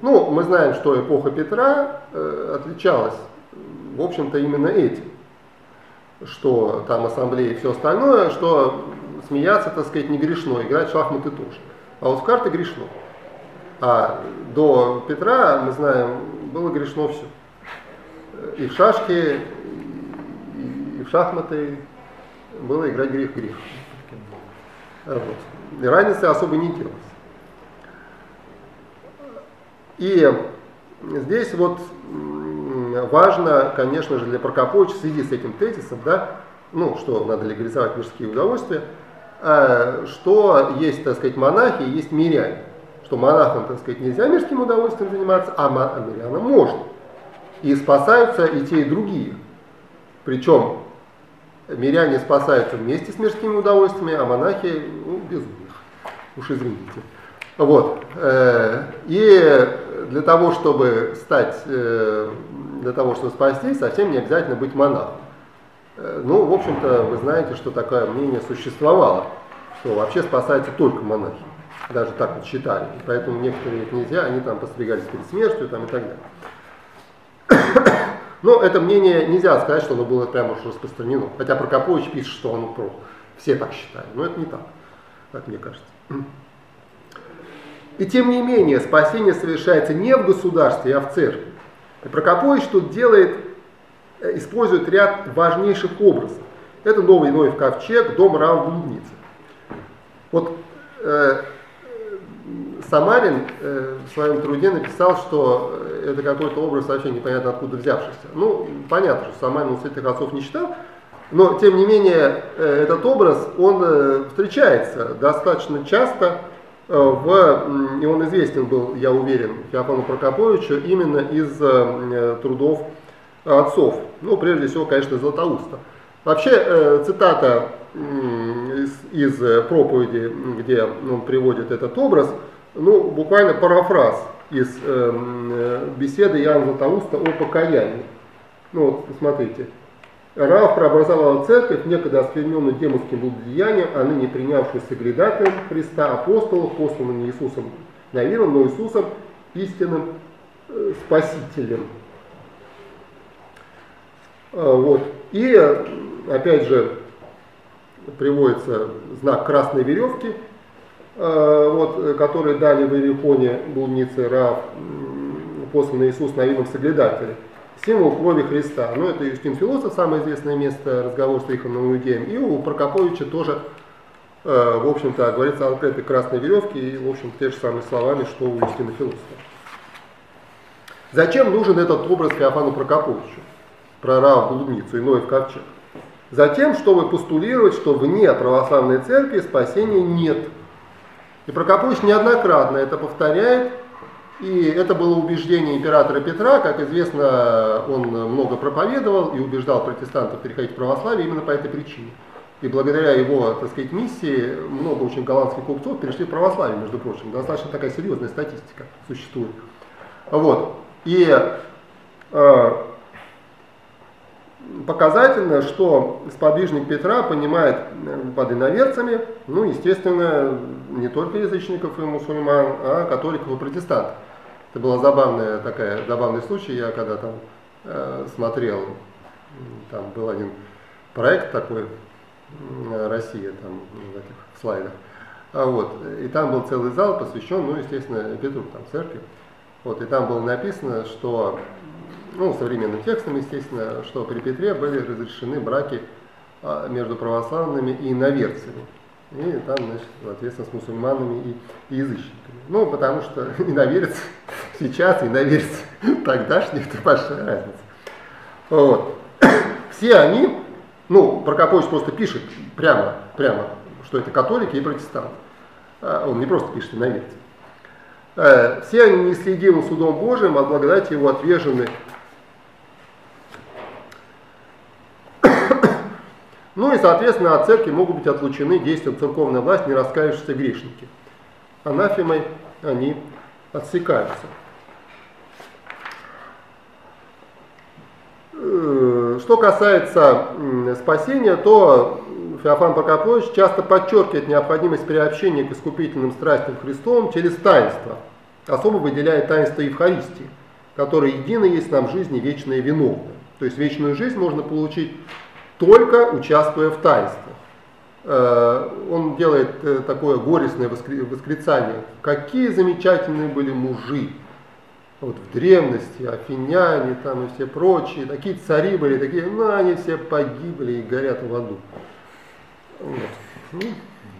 Ну, мы знаем, что эпоха Петра э, отличалась, в общем-то, именно этим. Что там ассамблеи и все остальное, что смеяться, так сказать, не грешно, играть в шахматы тоже. А вот в карты грешно. А до Петра, мы знаем, было грешно все. И в шашки, и в шахматы, было играть грех-грех. Вот. И разницы особо не делалось. И здесь вот важно, конечно же, для Прокоповича в связи с этим тезисом, да, ну, что надо легализовать мирские удовольствия, э, что есть, так сказать, монахи и есть миряне. Что монахам, так сказать, нельзя мирским удовольствием заниматься, а мирянам можно. И спасаются и те, и другие. Причем миряне спасаются вместе с мирскими удовольствиями, а монахи ну, без них. Уж извините. Вот. Э, и для того, чтобы стать, э, для того, чтобы спастись, совсем не обязательно быть монахом. Э, ну, в общем-то, вы знаете, что такое мнение существовало, что вообще спасаются только монахи. Даже так вот считали. И поэтому некоторые князья, они там постригались перед смертью там, и так далее. Но это мнение нельзя сказать, что оно было прямо уж распространено. Хотя Прокопович пишет, что он про. Все так считают. Но это не так, как мне кажется. И тем не менее, спасение совершается не в государстве, а в церкви. И Прокопович тут делает, э, использует ряд важнейших образов. Это новый Ноев ковчег, дом Рам в. Вот э, Самарин э, в своем труде написал, что это какой-то образ вообще непонятно откуда взявшийся. Ну, понятно, что Самарин святых отцов не читал, но, тем не менее, э, этот образ, он э, встречается достаточно часто э, в, и он известен был, я уверен, Феофану Прокоповичу именно из трудов отцов. Ну, прежде всего, конечно, Златоуста. Вообще, цитата из, из проповеди, где он приводит этот образ, ну, буквально парафраз из беседы Иоанна Златоуста о покаянии. Ну, вот, смотрите. Раав преобразовала церковь, некогда оскверненную демонским блудодеянием, а ныне принявшую соглядателем Христа, апостолов, посланным Иисусом Навином, но Иисусом истинным э, Спасителем. А, вот. И опять же приводится знак красной веревки, а, вот, который дали в Иерихоне блуднице Раав, посланный Иисус Навином соглядателем символ крови Христа. Ну, это Юстин Философ, самое известное место разговора с Иханом Иудеем. И у Прокоповича тоже, э, в общем-то, говорится о этой красной веревке и, в общем, те же самые словами, что у Юстина Философа. Зачем нужен этот образ Феофану Прокоповичу? Про Рав блудницу, иной в ковчег. Затем, чтобы постулировать, что вне православной церкви спасения нет. И Прокопович неоднократно это повторяет, и это было убеждение императора Петра, как известно, он много проповедовал и убеждал протестантов переходить в православие именно по этой причине. И благодаря его, так сказать, миссии много очень голландских купцов перешли в православие, между прочим. Достаточно такая серьезная статистика существует. Вот. И э, показательно, что сподвижник Петра понимает э, под иноверцами, ну, естественно, не только язычников и мусульман, а католиков и протестантов. Это был забавная такая, забавный случай, я когда там э, смотрел, там был один проект такой, Россия, там в этих слайдах, а вот, и там был целый зал посвящен, ну, естественно, Петру, там, церкви, вот, и там было написано, что, ну, современным текстом, естественно, что при Петре были разрешены браки а, между православными и иноверцами. И там, значит, соответственно, с мусульманами и, и язычниками. Ну, потому что иноверец сейчас, иноверец тогдашний, это большая разница. Вот. Все они, ну, Прокопович просто пишет прямо, прямо, что это католики и протестанты. А он не просто пишет иноверцы. Э, все они неследимым судом Божиим, а благодати его отвержены Ну и, соответственно, от церкви могут быть отлучены действием церковной власти не раскаявшиеся грешники. Анафемой они отсекаются. Э, что касается спасения, то Феофан Прокопович часто подчеркивает необходимость приобщения к искупительным страстям Христовым через таинство. Особо выделяет таинство Евхаристии, которое едино есть нам в жизни вечное и виновное. То есть вечную жизнь можно получить только участвуя в таинстве. Э, он делает э, такое горестное восклицание. Какие замечательные были мужи вот в древности, афиняне там и все прочие, такие цари были, такие, ну они все погибли и горят в аду. Вот. Ну.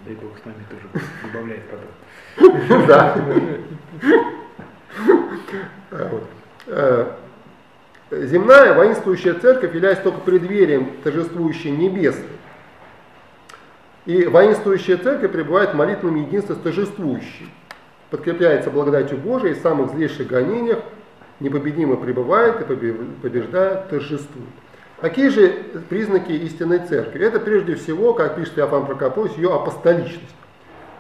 Дай Бог с нами тоже добавляет потом. Да. Земная воинствующая церковь является только преддверием торжествующей небесной. И воинствующая церковь пребывает в молитвенном единстве с торжествующей. Подкрепляется благодатью Божией и в самых злейших гонениях непобедимо пребывает и побеждает, торжествует. Какие же признаки истинной церкви? Это прежде всего, как пишет Иоанн Прокопович, ее апостоличность.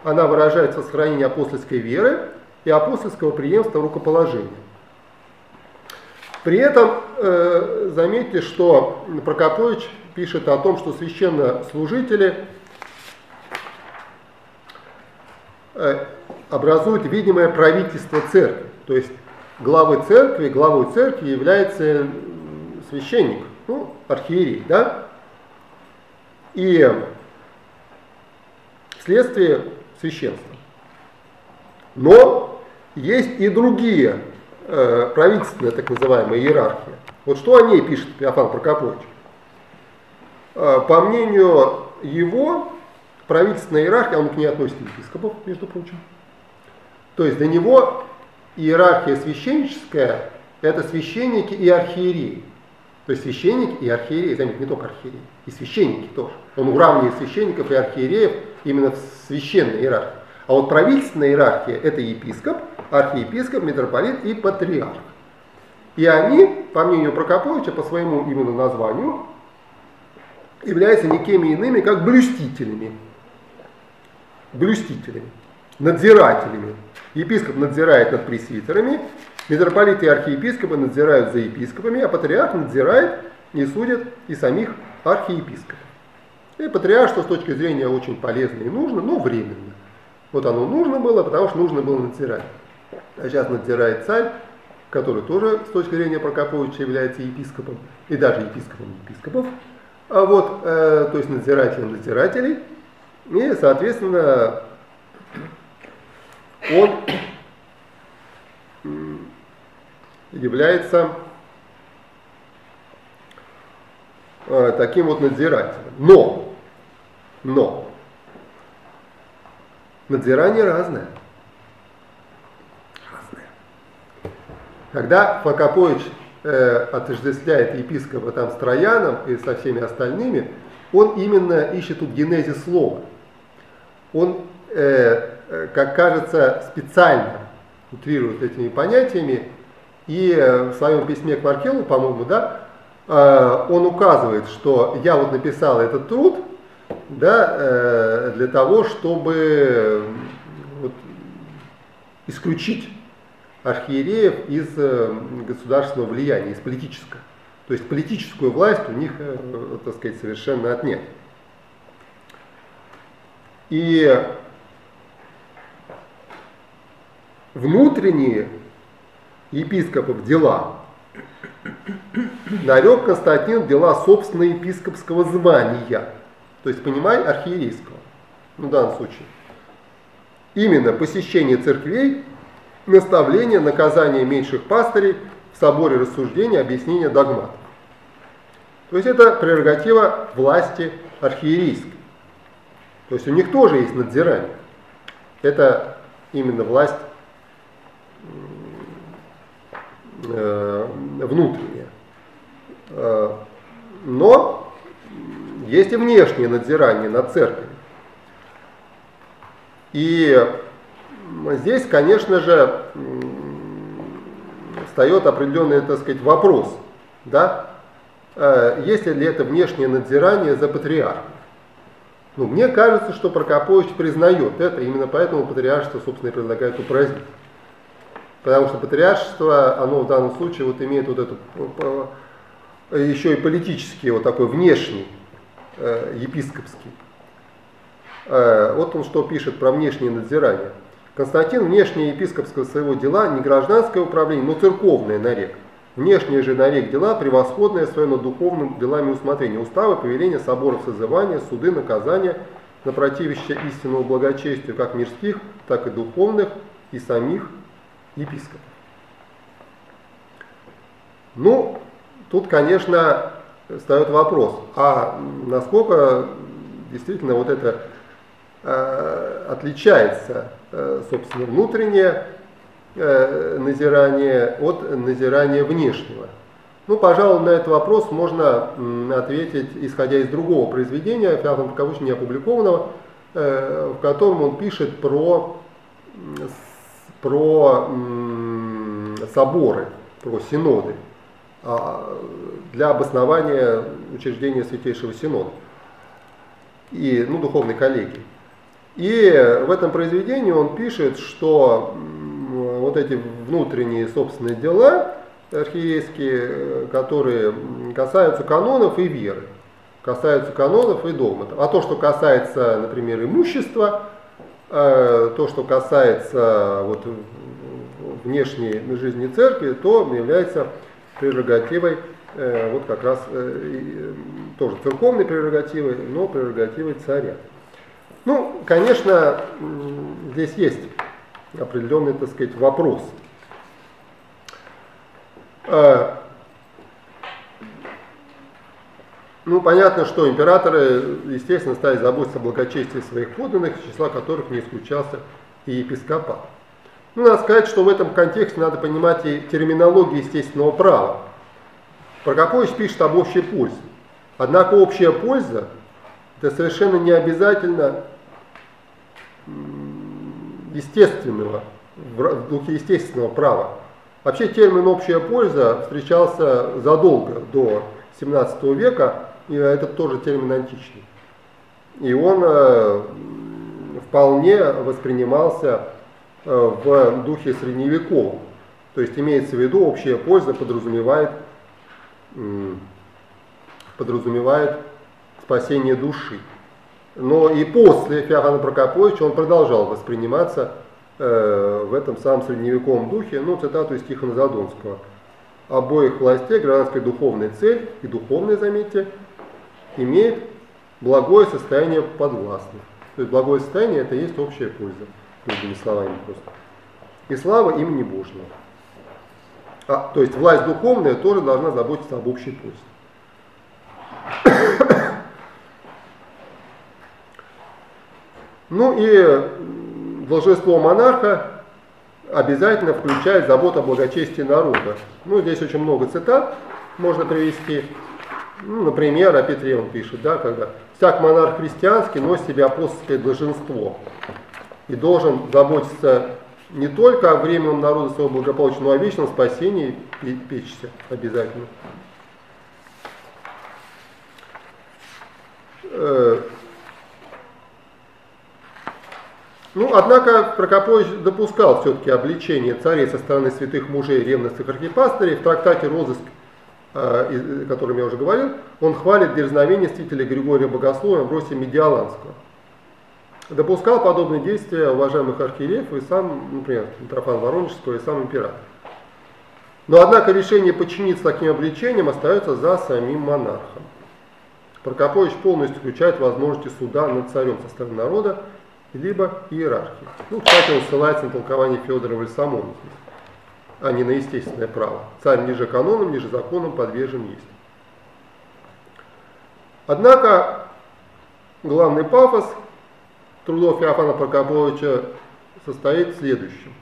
Она выражается в сохранении апостольской веры и апостольского преемства рукоположения. При этом э, заметьте, что Прокопович пишет о том, что священнослужители э, образуют видимое правительство церкви. То есть главой церкви, главой церкви является священник, ну, архиерей, да? И вследствие священства. Но есть и другие э, правительственная так называемая иерархия. Вот что о ней пишет Иофан Прокопович. Э, по мнению его, правительственная иерархия, он к ней относит епископов, между прочим, То есть для него иерархия священническая – это священники и архиереи. То есть священники и архиереи, заметьте, не только архиереи, и священники тоже. Он уравнивает священников и архиереев именно в священной иерархии. А вот правительственная иерархия – это епископ, архиепископ, митрополит и патриарх. И они, по мнению Прокоповича, по своему именно названию, являются никеми иными, как блюстителями. Блюстителями, надзирателями. Епископ надзирает над пресвитерами, митрополиты и архиепископы надзирают за епископами, а патриарх надзирает и судит и самих архиепископов. И патриаршество с точки зрения очень полезно и нужно, но временно. Вот оно нужно было, потому что нужно было надзирать. А сейчас надзирает царь, который тоже с точки зрения Прокоповича является епископом, и даже епископом епископов, а вот, э, то есть надзирателем надзирателей, и, соответственно, он является э, таким вот надзирателем. Но, но, надзирание разное. Когда Факопович э, отождествляет епископа там с Трояном и со всеми остальными, он именно ищет тут генезис слова. Он, э, как кажется, специально утрирует этими понятиями, и э, в своем письме к Маркелу, по-моему, да, э, он указывает, что я вот написал этот труд да, э, для того, чтобы вот, исключить архиереев из государственного влияния, из политического. То есть политическую власть у них, так сказать, совершенно отнять. И внутренние епископов дела. Нарек Константин дела собственного епископского звания, то есть, понимай, архиерейского, ну, в данном случае. Именно посещение церквей, наставление, наказание меньших пастырей, в соборе рассуждения, объяснение догматов. То есть это прерогатива власти архиерейской. То есть у них тоже есть надзирание. Это именно власть Э, внутреннее. Э, но есть и внешнее надзирание над церковью. И здесь, конечно же, встает определенный, так сказать, вопрос, да, э, есть ли это внешнее надзирание за патриархом. Ну, мне кажется, что Прокопович признает это, именно поэтому патриаршество, собственно, и предлагает упразднить. Потому что патриаршество, оно в данном случае вот имеет вот эту еще и политический, вот такой внешний, э, епископский. Э, вот он что пишет про внешнее надзирание. Константин внешнее епископского своего дела не гражданское управление, но церковное нарек. Внешнее же нарек дела превосходное свое над духовным делами усмотрения. Уставы, повеления, соборов созывания, суды, наказания на противище истинному благочестию как мирских, так и духовных и самих епископов. Ну, тут, конечно, встает вопрос, а насколько действительно вот это отличается, э, собственно, внутреннее э, назирание от назирания внешнего. Ну, пожалуй, на этот вопрос можно ответить, исходя из другого произведения, в кавычках не опубликованного, э, в котором он пишет про про соборы, про синоды а, для обоснования учреждения Святейшего Синода и ну, духовной коллегии. И в этом произведении он пишет, что вот эти внутренние собственные дела архиерейские, которые касаются канонов и веры, касаются канонов и догматов. А то, что касается, например, имущества, Э, то, что касается вот, внешней жизни церкви, то является прерогативой э, вот как раз э, тоже церковной прерогативой, но прерогативой царя. Ну, конечно, здесь есть определенный, так сказать, вопрос. Ну, понятно, что императоры, естественно, стали заботиться о благочестии своих подданных, числа которых не исключался и епископат. Ну, надо сказать, что в этом контексте надо понимать и терминологию естественного права. Прокопович пишет об общей пользе. Однако общая польза – это совершенно не обязательно естественного, в духе естественного права. Вообще термин «общая польза» встречался задолго до 17 века, и это тоже термин античный. И он э, вполне воспринимался э, в духе средневековом. То есть имеется в виду, общая польза подразумевает, подразумевает спасение души. Но и после Феофана Прокоповича он продолжал восприниматься э, в этом самом средневековом духе, ну, цитату из Тихона Задонского. Обоих властей гражданская духовная цель, и духовная, заметьте, имеет благое состояние подвластных. То есть благое состояние это есть общая польза, другими словами просто. И слава имени Божьего. А, то есть власть духовная тоже должна заботиться об общей пользе. Ну и долженство монарха обязательно включает заботу о благочестии народа. Ну, здесь очень много цитат можно привести. Ну, например, о Петре он пишет, да, когда всяк монарх христианский носит себе апостольское долженство и должен заботиться не только о временном народе своего благополучия, но и о вечном спасении и печься обязательно. Э, ну, однако Прокопович допускал все-таки обличение царей со стороны святых мужей ревностных архипастырей. В трактате «Розыск», э, о котором я уже говорил, он хвалит дерзновение стителя Григория Богослова Амбросия Медиаланского. Допускал подобные действия уважаемых архиереев и сам, например, Митрофан Воронежского и сам император. Но однако решение подчиниться таким обличениям остается за самим монархом. Прокопович полностью включает возможности суда над царем со стороны народа, либо иерархии. Ну, кстати, он ссылается на толкование Федора Вальсамона, а не на естественное право. Царь ниже каноном, ниже законом подвержен есть. Однако главный пафос трудов Феофана Прокоповича состоит в следующем.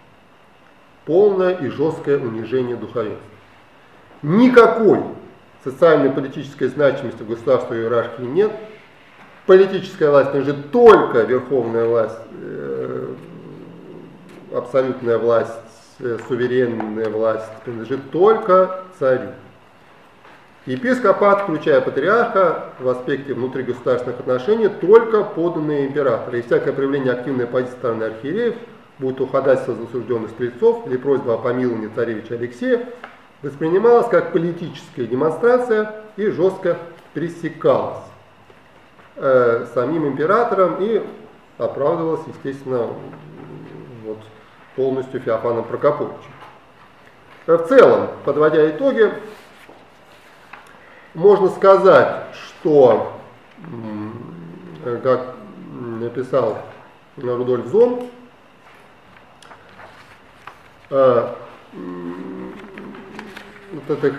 Полное и жесткое унижение духовенства. Никакой социальной политической значимости в государственной иерархии нет – политическая власть принадлежит только верховная власть, э, абсолютная власть, э, суверенная власть принадлежит только царю. Епископат, включая патриарха, в аспекте внутригосударственных отношений только поданные императоры. И всякое проявление активной позиции стороны архиереев, будь то ходательство засужденных стрельцов или просьба о помиловании царевича Алексея, воспринималось как политическая демонстрация и жестко пресекалась э, самим императором и оправдывалась, естественно, вот, полностью Феофаном Прокоповичем. Э, в целом, подводя итоги, можно сказать, что, как написал Рудольф Зон, э, вот это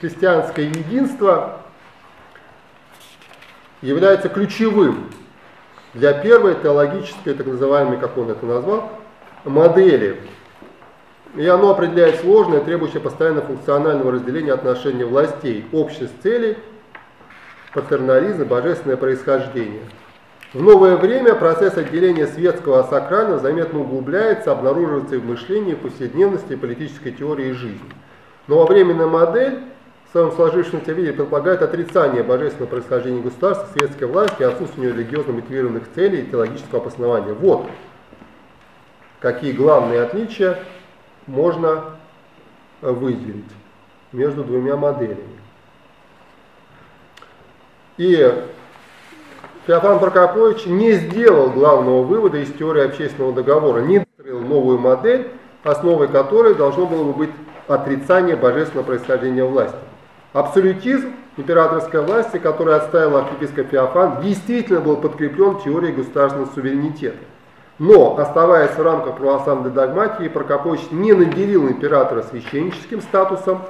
христианское единство является ключевым для первой теологической, так называемой, как он это назвал, модели. И оно определяет сложное, требующее постоянно функционального разделения отношений властей, общество целей, патернализм, божественное происхождение. В новое время процесс отделения светского от сакрального заметно углубляется, обнаруживается и в мышлении, повседневности, политической теории жизни. Но во временная модель в своем сложившемся виде предполагает отрицание божественного происхождения государства, светской власти, отсутствие религиозно мотивированных целей и теологического обоснования. Вот какие главные отличия можно выделить между двумя моделями. И Феофан Прокопович не сделал главного вывода из теории общественного договора, не выстроил новую модель, основой которой должно было бы быть отрицание божественного происхождения власти. Абсолютизм императорской власти, который отставил архиепископ Феофан, действительно был подкреплен теорией государственного суверенитета. Но, оставаясь в рамках православной догматии, Прокопович не наделил императора священническим статусом.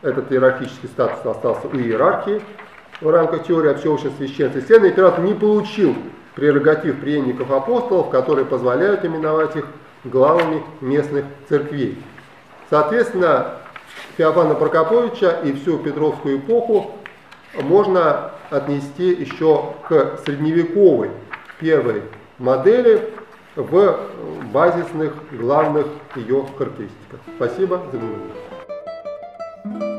Этот иерархический статус остался у иерархии в рамках теории общеобщего священства. Следовательно, император не получил прерогатив преемников апостолов, которые позволяют именовать их главами местных церквей. Соответственно, Феофана Прокоповича и всю Петровскую эпоху можно отнести еще к средневековой первой модели в базисных главных ее характеристиках. Спасибо за внимание.